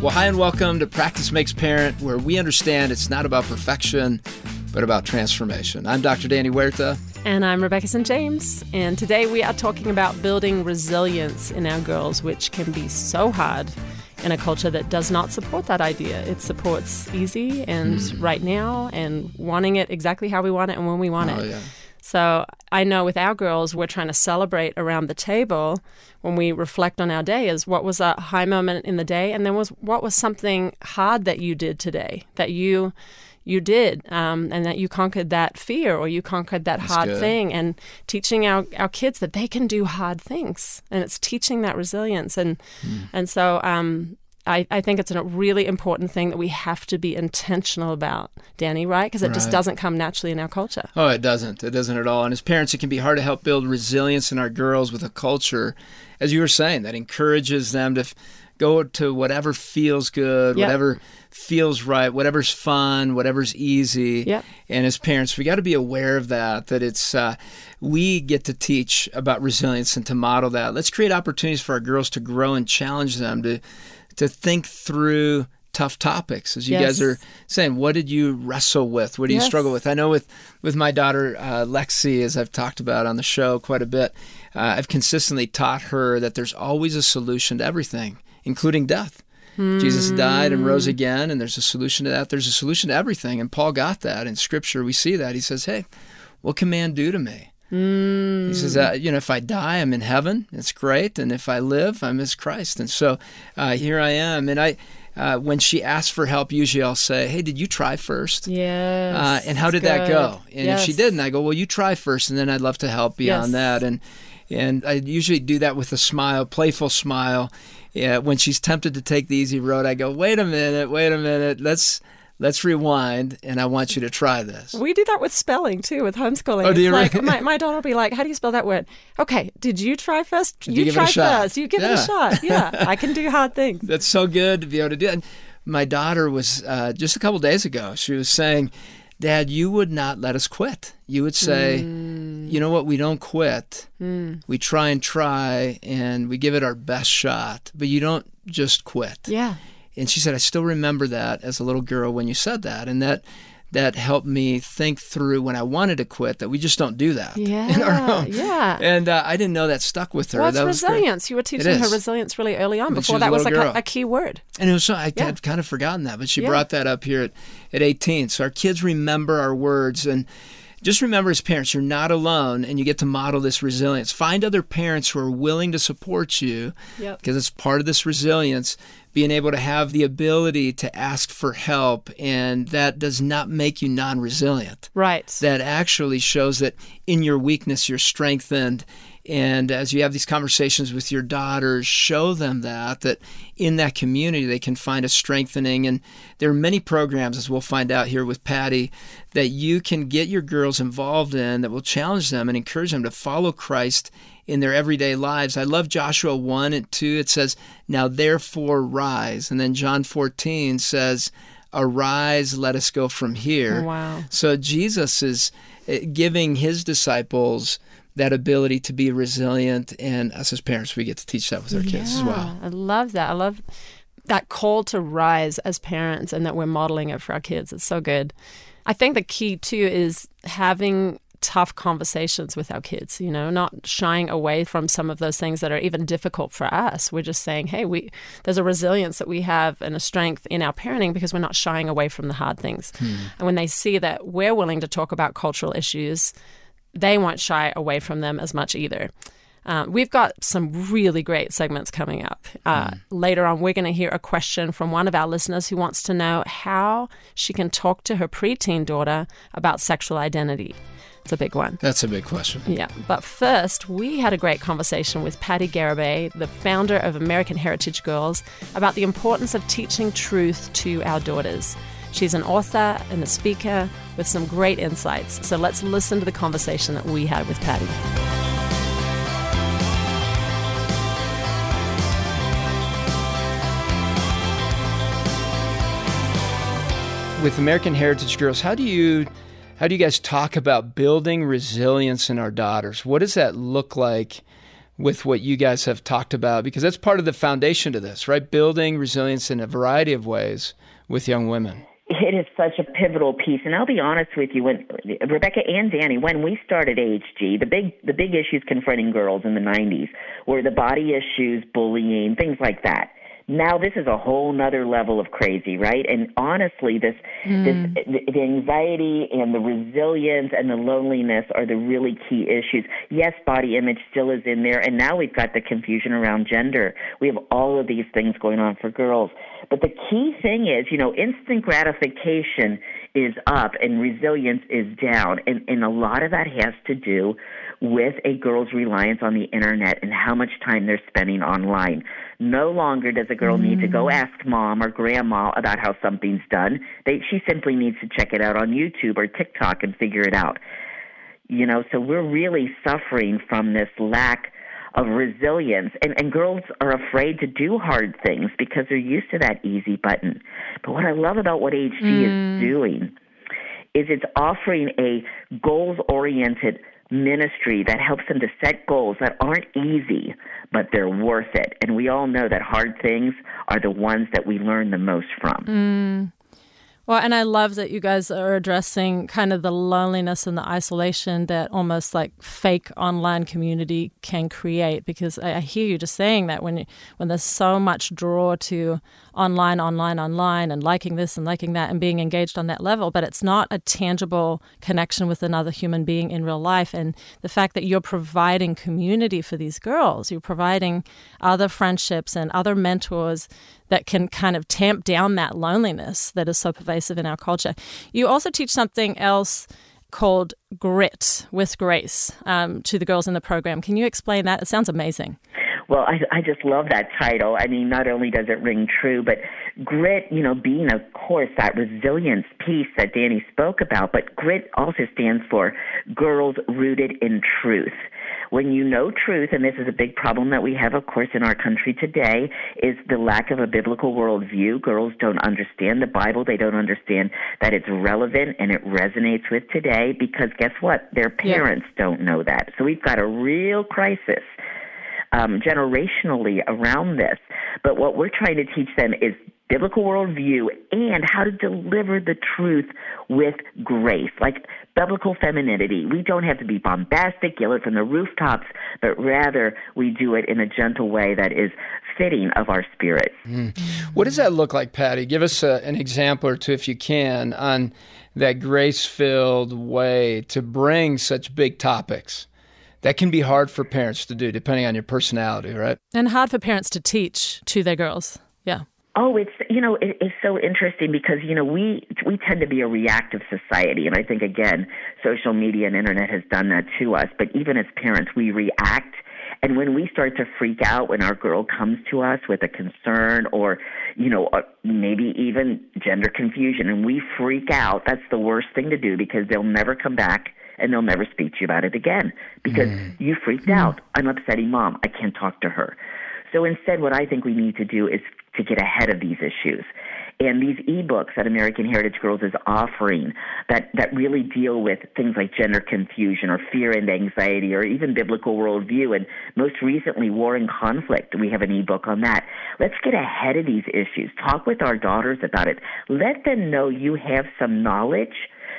Well, hi and welcome to Practice Makes Parent, where we understand it's not about perfection, but about transformation. I'm Dr. Danny Huerta. And I'm Rebecca St. James. And today we are talking about building resilience in our girls, which can be so hard in a culture that does not support that idea. It supports easy and mm. right now and wanting it exactly how we want it and when we want oh, it. Yeah. So I know with our girls, we're trying to celebrate around the table when we reflect on our day is what was a high moment in the day, and then was what was something hard that you did today that you you did, um, and that you conquered that fear or you conquered that That's hard good. thing, and teaching our, our kids that they can do hard things, and it's teaching that resilience, and mm. and so um, I, I think it's a really important thing that we have to be intentional about, Danny, right? Because it right. just doesn't come naturally in our culture. Oh, it doesn't. It doesn't at all. And as parents, it can be hard to help build resilience in our girls with a culture, as you were saying, that encourages them to f- go to whatever feels good, yep. whatever feels right, whatever's fun, whatever's easy. Yep. And as parents, we got to be aware of that, that it's, uh, we get to teach about resilience and to model that. Let's create opportunities for our girls to grow and challenge them to, to think through tough topics as you yes. guys are saying. What did you wrestle with? What do you yes. struggle with? I know with with my daughter uh, lexi as i've talked about on the show quite a bit uh, i've consistently taught her that there's always a solution to everything including death. Mm. jesus died and rose again and there's a solution to that. There's a solution to everything and paul got that in scripture. We see that. He says hey what can man do to me Mm. He says, uh, you know, if I die, I'm in heaven. It's great, and if I live, I'm as Christ. And so uh, here I am. And I, uh, when she asks for help, usually I'll say, "Hey, did you try first? Yes. Uh, and how did good. that go? And yes. if she didn't, I go, "Well, you try first, and then I'd love to help beyond yes. that." And and I usually do that with a smile, playful smile. Yeah, when she's tempted to take the easy road, I go, "Wait a minute, wait a minute, let's." Let's rewind and I want you to try this. We do that with spelling too, with homeschooling. Oh, do you like, my, my daughter will be like, How do you spell that word? Okay, did you try first? You, you try first. You give yeah. it a shot. Yeah, I can do hard things. That's so good to be able to do it. My daughter was uh, just a couple days ago, she was saying, Dad, you would not let us quit. You would say, mm. you know what, we don't quit. Mm. We try and try and we give it our best shot, but you don't just quit. Yeah. And she said, I still remember that as a little girl when you said that. And that that helped me think through when I wanted to quit that we just don't do that yeah, in our home. Yeah. And uh, I didn't know that stuck with her. Well, it's that resilience. great. You were teaching her resilience really early on. Before that was like a, a, key word. And it was so, I Yeah. had kind of forgotten that, but she Yeah. brought that up here at, at 18. So our kids remember our words. And just remember as parents, you're not alone and you get to model this resilience. Find other parents who are willing to support you Yep. because it's part of this resilience being able to have the ability to ask for help and that does not make you non-resilient Right. that actually shows that in your weakness you're strengthened and as you have these conversations with your daughters show them that that in that community they can find a strengthening and there are many programs as we'll find out here with patty that you can get your girls involved in that will challenge them and encourage them to follow christ in their everyday lives. I love Joshua 1 and 2. It says, Now therefore rise. And then John 14 says, Arise, let us go from here. Wow. So Jesus is eh, giving his disciples that ability to be resilient. And us as parents, we get to teach that with our kids as well. I love that. I love that call to rise as parents and that we're modeling it for our kids. It's so good. I think the key too is having tough conversations with our kids, you know, not shying away from some of those things that are even difficult for us. We're just saying, hey, we there's a resilience that we have and a strength in our parenting because we're not shying away from the hard things. Hmm. And when they see that we're willing to talk about cultural issues, they won't shy away from them as much either. Um, we've got some really great segments coming up. Uh, Later on, we're going to hear a question from one of our listeners who wants to know how she can talk to her preteen daughter about sexual identity. It's a big one. That's a big question. Yeah. But first, we had a great conversation with Patti Garibay, the founder of American Heritage Girls, about the importance of teaching truth to our daughters. She's an author and a speaker with some great insights. So let's listen to the conversation that we had with Patti. With American Heritage Girls, how do you how do you guys talk about building resilience in our daughters? What does that look like with what you guys have talked about because that's part of the foundation to this, right? Building resilience in a variety of ways with young women. It is such a pivotal piece, and I'll be honest with you. When Rebecca and Danny, when we started AHG, the big the big issues confronting girls in the '90s were the body issues, bullying, things like that now this is a whole nother level of crazy, right? And honestly, this, mm. this the anxiety and the resilience and the loneliness are the really key issues. Yes, body image still is in there, and now we've got the confusion around gender. We have all of these things going on for girls. But the key thing is, you know, instant gratification is up and resilience is down, and and a lot of that has to do with a girl's reliance on the internet and how much time they're spending online. No longer does a girl mm. need to go mm. ask mom or grandma about how something's done. They, she simply needs to check it out on YouTube or TikTok and figure it out. You know, so we're really suffering from this lack of resilience and, and girls are afraid to do hard things because they're used to that easy button. But what I love about what AHG mm. is doing is it's offering a goals oriented ministry that helps them to set goals that aren't easy, but they're worth it. And we all know that hard things are the ones that we learn the most from. Mm. Well, and I love that you guys are addressing kind of the loneliness and the isolation that almost like fake online community can create. Because I, hear you just saying that when you, when there's so much draw to online, online, online, and liking this and liking that and being engaged on that level, but it's not a tangible connection with another human being in real life. And the fact that you're providing community for these girls, you're providing other friendships and other mentors that can kind of tamp down that loneliness that is so pervasive in our culture. You also teach something else called Grit with Grace um, to the girls in the program. Can you explain that? It sounds amazing. Well, I, I just love that title. I mean, not only does it ring true, but grit, you know, being, of course, that resilience piece that Danny spoke about, but grit also stands for girls rooted in truth when you know truth, and this is a big problem that we have, of course, in our country today, is the lack of a biblical worldview. Girls don't understand the Bible. They don't understand that it's relevant and it resonates with today because guess what? Their parents yeah. don't know that. So we've got a real crisis um, generationally around this. But what we're trying to teach them is biblical worldview and how to deliver the truth with grace, like biblical femininity. We don't have to be bombastic, yell it from the rooftops, but rather we do it in a gentle way that is fitting of our spirit. Mm. What does that look like, Patti? Give us a, an example or two, if you can, on that grace filled way to bring such big topics that can be hard for parents to do depending on your personality, right? And hard for parents to teach to their girls. Yeah. Oh, it's you know it, it's so interesting because you know we we tend to be a reactive society, and I think again social media and internet has done that to us. But even as parents, we react, and when we start to freak out when our girl comes to us with a concern or you know uh, maybe even gender confusion, and we freak out, that's the worst thing to do because they'll never come back and they'll never speak to you about it again because mm. you freaked mm. out. I'm upsetting mom. I can't talk to her. So instead, what I think we need to do is to get ahead of these issues. And these ebooks that American Heritage Girls is offering that, that really deal with things like gender confusion or fear and anxiety or even biblical worldview. And most recently, war and conflict. We have an ebook on that. Let's get ahead of these issues. Talk with our daughters about it. Let them know you have some knowledge,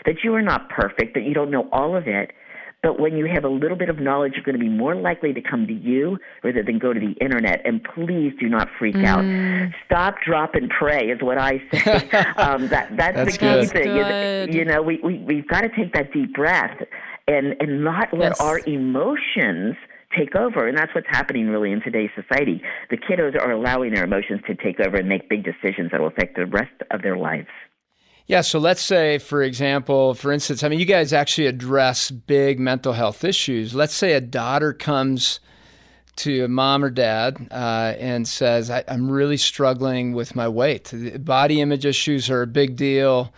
that you are not perfect, that you don't know all of it, but when you have a little bit of knowledge, you're going to be more likely to come to you rather than go to the internet. And please do not freak mm. out. Stop, drop, and pray is what I say. um, that, that's, that's, the key good. thing. Is, you know, we, we, we've got to take that deep breath and, and not let yes. our emotions take over. And that's what's happening really in today's society. The kiddos are allowing their emotions to take over and make big decisions that will affect the rest of their lives. Yeah, so let's say, for example, for instance, I mean, you guys actually address big mental health issues. Let's say a daughter comes to a mom or dad uh, and says, I, am really struggling with my weight. Body image issues are a big deal.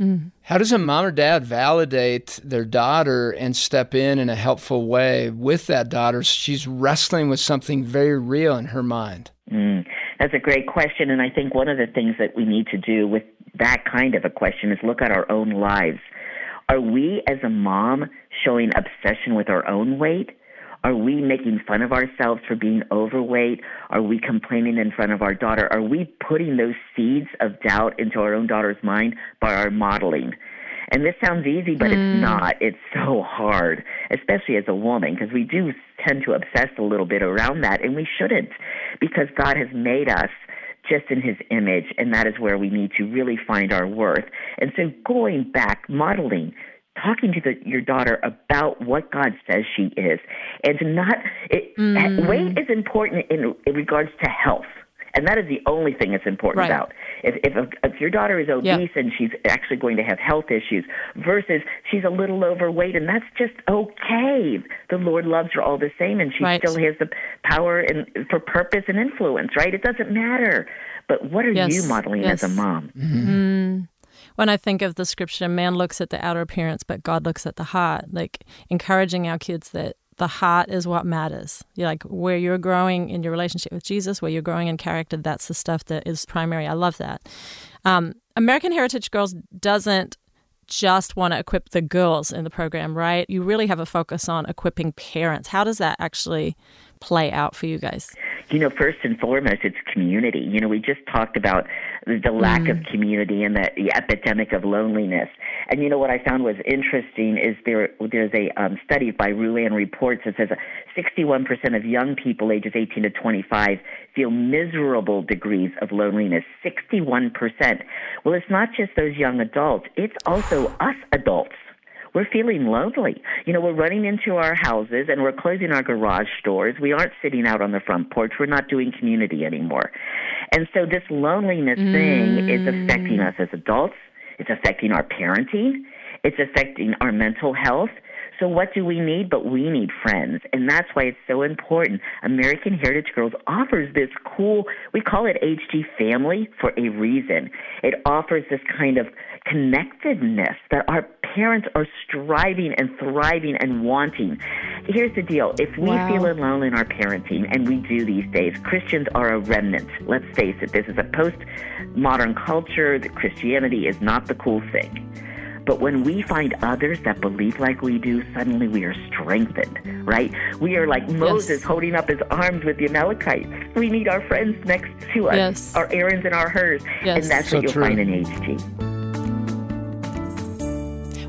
Mm. How does a mom or dad validate their daughter and step in in a helpful way with that daughter? She's wrestling with something very real in her mind. Mm. That's a great question. And I think one of the things that we need to do with that kind of a question is look at our own lives. Are we as a mom showing obsession with our own weight? Are we making fun of ourselves for being overweight? Are we complaining in front of our daughter? Are we putting those seeds of doubt into our own daughter's mind by our modeling? And this sounds easy, but mm. it's not. It's so hard, especially as a woman, because we do tend to obsess a little bit around that, and we shouldn't, because God has made us just in his image, and that is where we need to really find our worth. And so going back, modeling, talking to the, your daughter about what God says she is, and to not, it, mm. weight is important in, in regards to health. And that is the only thing that's important right. about. If, if, if your daughter is obese yep. and she's actually going to have health issues versus she's a little overweight and that's just okay. The Lord loves her all the same and she right. still has the power and for purpose and influence, right? It doesn't matter. But what are yes. you modeling yes. as a mom? Mm-hmm. Mm. When I think of the scripture, man looks at the outer appearance, but God looks at the heart. Like encouraging our kids that the heart is what matters. You're like where you're growing in your relationship with Jesus, where you're growing in character, that's the stuff that is primary. I love that. Um, American Heritage Girls doesn't just want to equip the girls in the program, right? You really have a focus on equipping parents. How does that actually play out for you guys? You know, first and foremost, it's community. You know, we just talked about the lack mm. of community and the, the, epidemic of loneliness. And you know what I found was interesting is there there's a um, study by Ruan Reports that says 61% of young people ages 18 to 25 feel miserable degrees of loneliness. 61%. Well, it's not just those young adults; it's also us adults we're feeling lonely. You know, we're running into our houses and we're closing our garage doors. We aren't sitting out on the front porch. We're not doing community anymore. And so this loneliness mm. thing is affecting us as adults. It's affecting our parenting. It's affecting our mental health. So what do we need? But we need friends. And that's why it's so important. American Heritage Girls offers this cool, we call it HG family for a reason. It offers this kind of connectedness that our parents are striving and thriving and wanting. Here's the deal. If we wow. feel alone in our parenting, and we do these days, Christians are a remnant. Let's face it, this is a post modern culture that Christianity is not the cool thing. But when we find others that believe like we do, suddenly we are strengthened, right? We are like Moses yes. holding up his arms with the Amalekites. We need our friends next to us, yes. our Aarons and our Hurs. Yes. And that's so what you'll true. find in HG.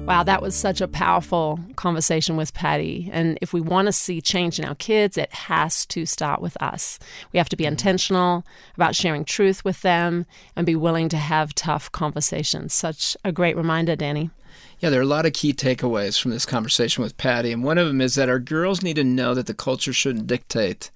Wow, that was such a powerful conversation with Patti. And if we want to see change in our kids, it has to start with us. We have to be mm-hmm. intentional about sharing truth with them and be willing to have tough conversations. Such a great reminder, Danny. Yeah, there are a lot of key takeaways from this conversation with Patti. And one of them is that our girls need to know that the culture shouldn't dictate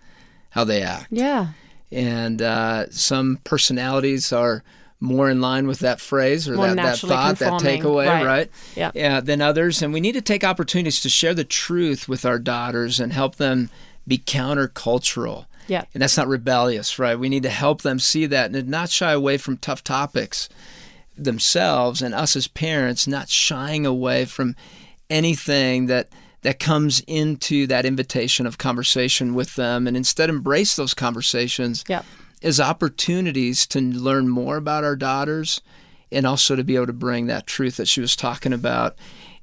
how they act. Yeah. And uh, some personalities are more in line with that phrase or that, that thought, that takeaway, right? right? Yeah. yeah. Than others. And we need to take opportunities to share the truth with our daughters and help them be countercultural. Yeah. And that's not rebellious, right? We need to help them see that and not shy away from tough topics themselves and us as parents not shying away from anything that that comes into that invitation of conversation with them and instead embrace those conversations yeah as opportunities to learn more about our daughters and also to be able to bring that truth that she was talking about.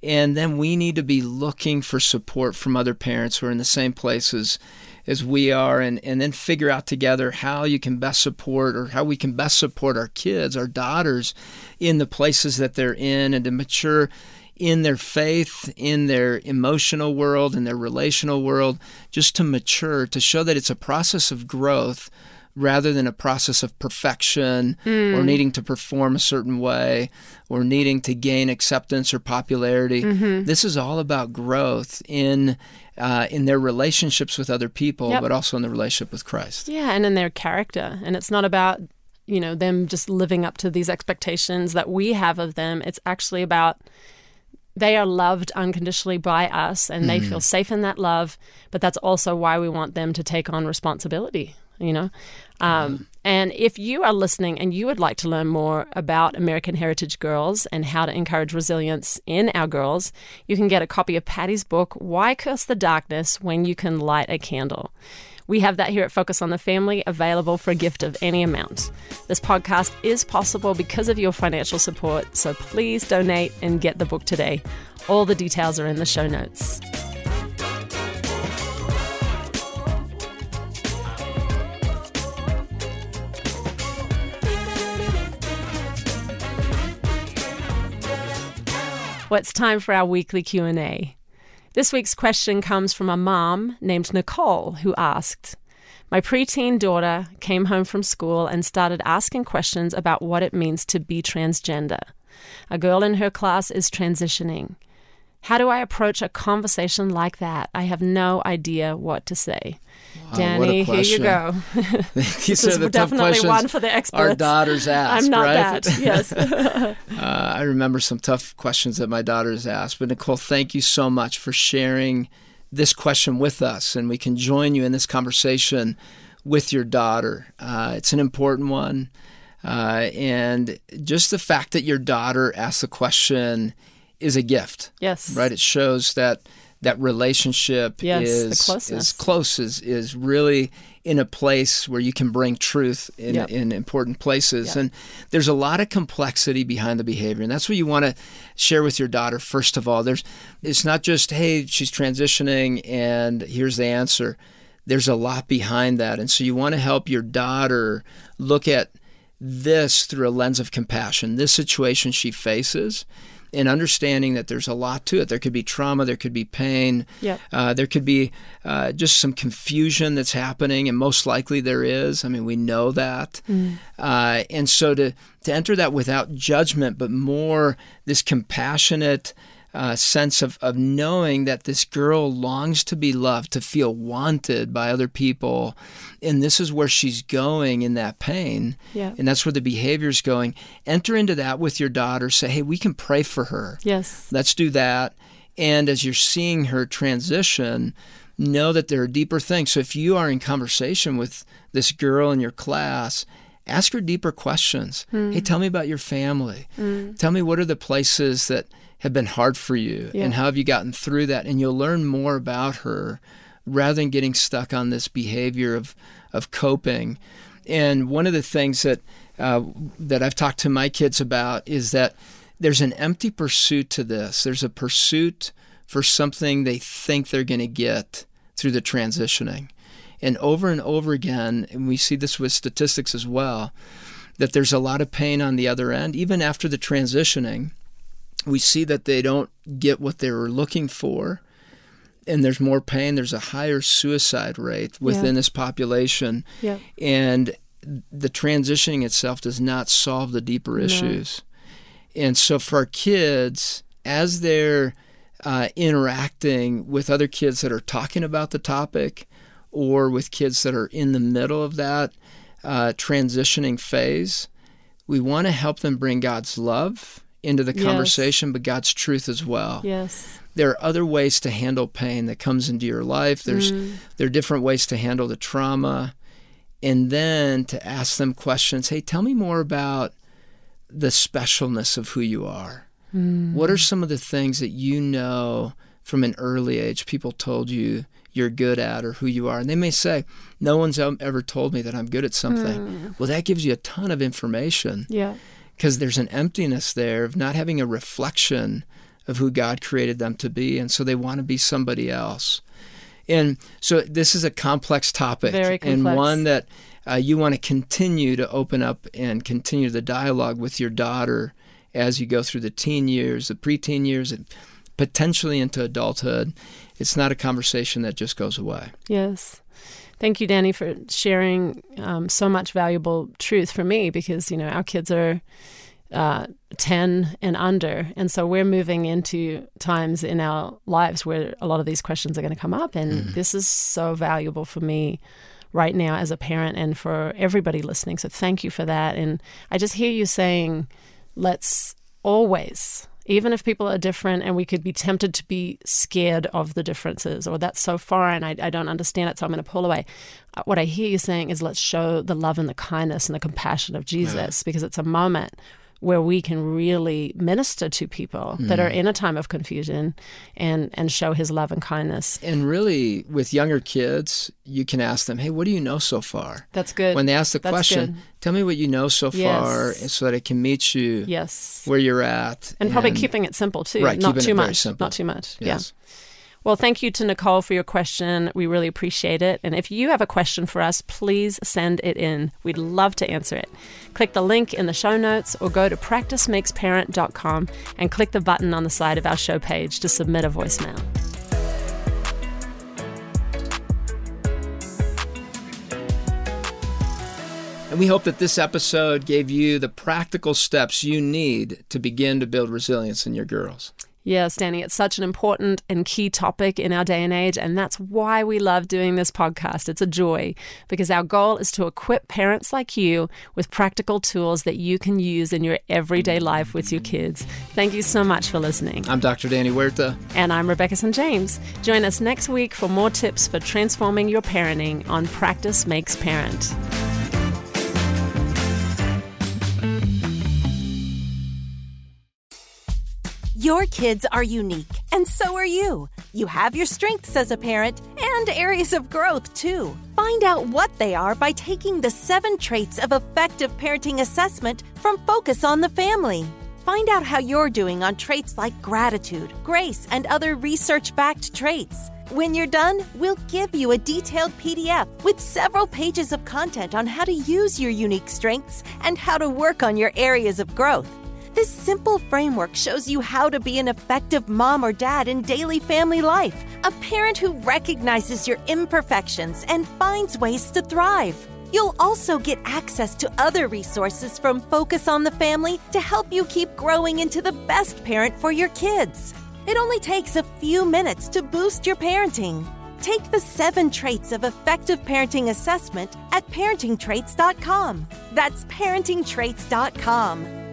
And then we need to be looking for support from other parents who are in the same places as we are and, and then figure out together how you can best support or how we can best support our kids, our daughters in the places that they're in and to mature in their faith, in their emotional world, in their relational world, just to mature, to show that it's a process of growth rather than a process of perfection mm. or needing to perform a certain way or needing to gain acceptance or popularity. Mm-hmm. This is all about growth in uh, in their relationships with other people, yep. but also in the relationship with Christ. Yeah, and in their character. And it's not about you know them just living up to these expectations that we have of them. It's actually about they are loved unconditionally by us and they mm-hmm. feel safe in that love but that's also why we want them to take on responsibility you know um, and if you are listening and you would like to learn more about American Heritage Girls and how to encourage resilience in our girls, you can get a copy of Patti's book, Why Curse the Darkness When You Can Light a Candle. We have that here at Focus on the Family, available for a gift of any amount. This podcast is possible because of your financial support, so please donate and get the book today. All the details are in the show notes. Well, it's time for our weekly Q&A. This week's question comes from a mom named Nicole who asked, my preteen daughter came home from school and started asking questions about what it means to be transgender. A girl in her class is transitioning. How do I approach a conversation like that? I have no idea what to say. Wow, Danny, here you go. These this are the tough definitely questions one for the experts. our daughters ask. I'm not right? that. Yes. uh, I remember some tough questions that my daughters asked. But Nicole, thank you so much for sharing this question with us, and we can join you in this conversation with your daughter. Uh, it's an important one. Uh, and just the fact that your daughter asked the question is a gift. Yes. Right? It shows that that relationship yes, is is close is is really in a place where you can bring truth in, yep. in important places. Yep. and there's a lot of complexity behind the behavior. And that's what you want to share with your daughter first of all. There's it's not just hey she's transitioning and here's the answer. There's a lot behind that. And so you want to help your daughter look at this through a lens of compassion. This situation she faces and understanding that there's a lot to it. There could be trauma, there could be pain, yep. uh, there could be uh, just some confusion that's happening, and most likely there is. I mean, we know that. Mm. Uh, and so to, to enter that without judgment, but more this compassionate, uh, sense of, of knowing that this girl longs to be loved, to feel wanted by other people. And this is where she's going in that pain. Yeah. And that's where the behavior's going. Enter into that with your daughter. Say, hey, we can pray for her. Yes. Let's do that. And as you're seeing her transition, know that there are deeper things. So if you are in conversation with this girl in your class, ask her deeper questions. Mm. Hey, tell me about your family. Mm. Tell me what are the places that have been hard for you yeah. and how have you gotten through that and you'll learn more about her rather than getting stuck on this behavior of of coping and one of the things that uh, that I've talked to my kids about is that there's an empty pursuit to this there's a pursuit for something they think they're going to get through the transitioning and over and over again and we see this with statistics as well that there's a lot of pain on the other end even after the transitioning we see that they don't get what they were looking for and there's more pain there's a higher suicide rate within yeah. this population yep. and the transitioning itself does not solve the deeper no. issues and so for our kids as they're uh, interacting with other kids that are talking about the topic or with kids that are in the middle of that uh, transitioning phase we want to help them bring god's love into the conversation, yes. but God's truth as well. Yes. There are other ways to handle pain that comes into your life. There's mm. there are different ways to handle the trauma. And then to ask them questions, hey, tell me more about the specialness of who you are. Mm. What are some of the things that you know from an early age people told you you're good at or who you are? And they may say, no one's ever told me that I'm good at something. Mm. Well, that gives you a ton of information Yeah because there's an emptiness there of not having a reflection of who God created them to be. And so they want to be somebody else. And so this is a complex topic Very complex. and one that uh, you want to continue to open up and continue the dialogue with your daughter as you go through the teen years, the preteen years, and potentially into adulthood. It's not a conversation that just goes away. Yes. Thank you, Danny, for sharing um, so much valuable truth for me because, you know, our kids are uh, 10 and under. And so we're moving into times in our lives where a lot of these questions are going to come up. And mm. this is so valuable for me right now as a parent and for everybody listening. So thank you for that. And I just hear you saying, let's always even if people are different and we could be tempted to be scared of the differences or that's so foreign, I, I don't understand it, so I'm going to pull away. Uh, what I hear you saying is let's show the love and the kindness and the compassion of Jesus yeah. because it's a moment where we can really minister to people mm. that are in a time of confusion and and show his love and kindness. And really with younger kids, you can ask them, "Hey, what do you know so far?" That's good. When they ask the That's question, good. "Tell me what you know so yes. far," so that it can meet you yes. where you're at. And, and probably keeping it simple too, right, not too much. simple. Not too much. Yes. Yeah. Well, thank you to Nicole for your question. We really appreciate it. And if you have a question for us, please send it in. We'd love to answer it. Click the link in the show notes or go to practicemakesparent.com and click the button on the side of our show page to submit a voicemail. And we hope that this episode gave you the practical steps you need to begin to build resilience in your girls. Yes, Danny, it's such an important and key topic in our day and age, and that's why we love doing this podcast. It's a joy because our goal is to equip parents like you with practical tools that you can use in your everyday life with your kids. Thank you so much for listening. I'm Dr. Danny Huerta. And I'm Rebecca St. James. Join us next week for more tips for transforming your parenting on Practice Makes Parent. Your kids are unique, and so are you. You have your strengths as a parent and areas of growth, too. Find out what they are by taking the seven traits of effective parenting assessment from Focus on the Family. Find out how you're doing on traits like gratitude, grace, and other research backed traits. When you're done, we'll give you a detailed PDF with several pages of content on how to use your unique strengths and how to work on your areas of growth. This simple framework shows you how to be an effective mom or dad in daily family life, a parent who recognizes your imperfections and finds ways to thrive. You'll also get access to other resources from Focus on the Family to help you keep growing into the best parent for your kids. It only takes a few minutes to boost your parenting. Take the seven traits of effective parenting assessment at parentingtraits.com. That's parentingtraits.com.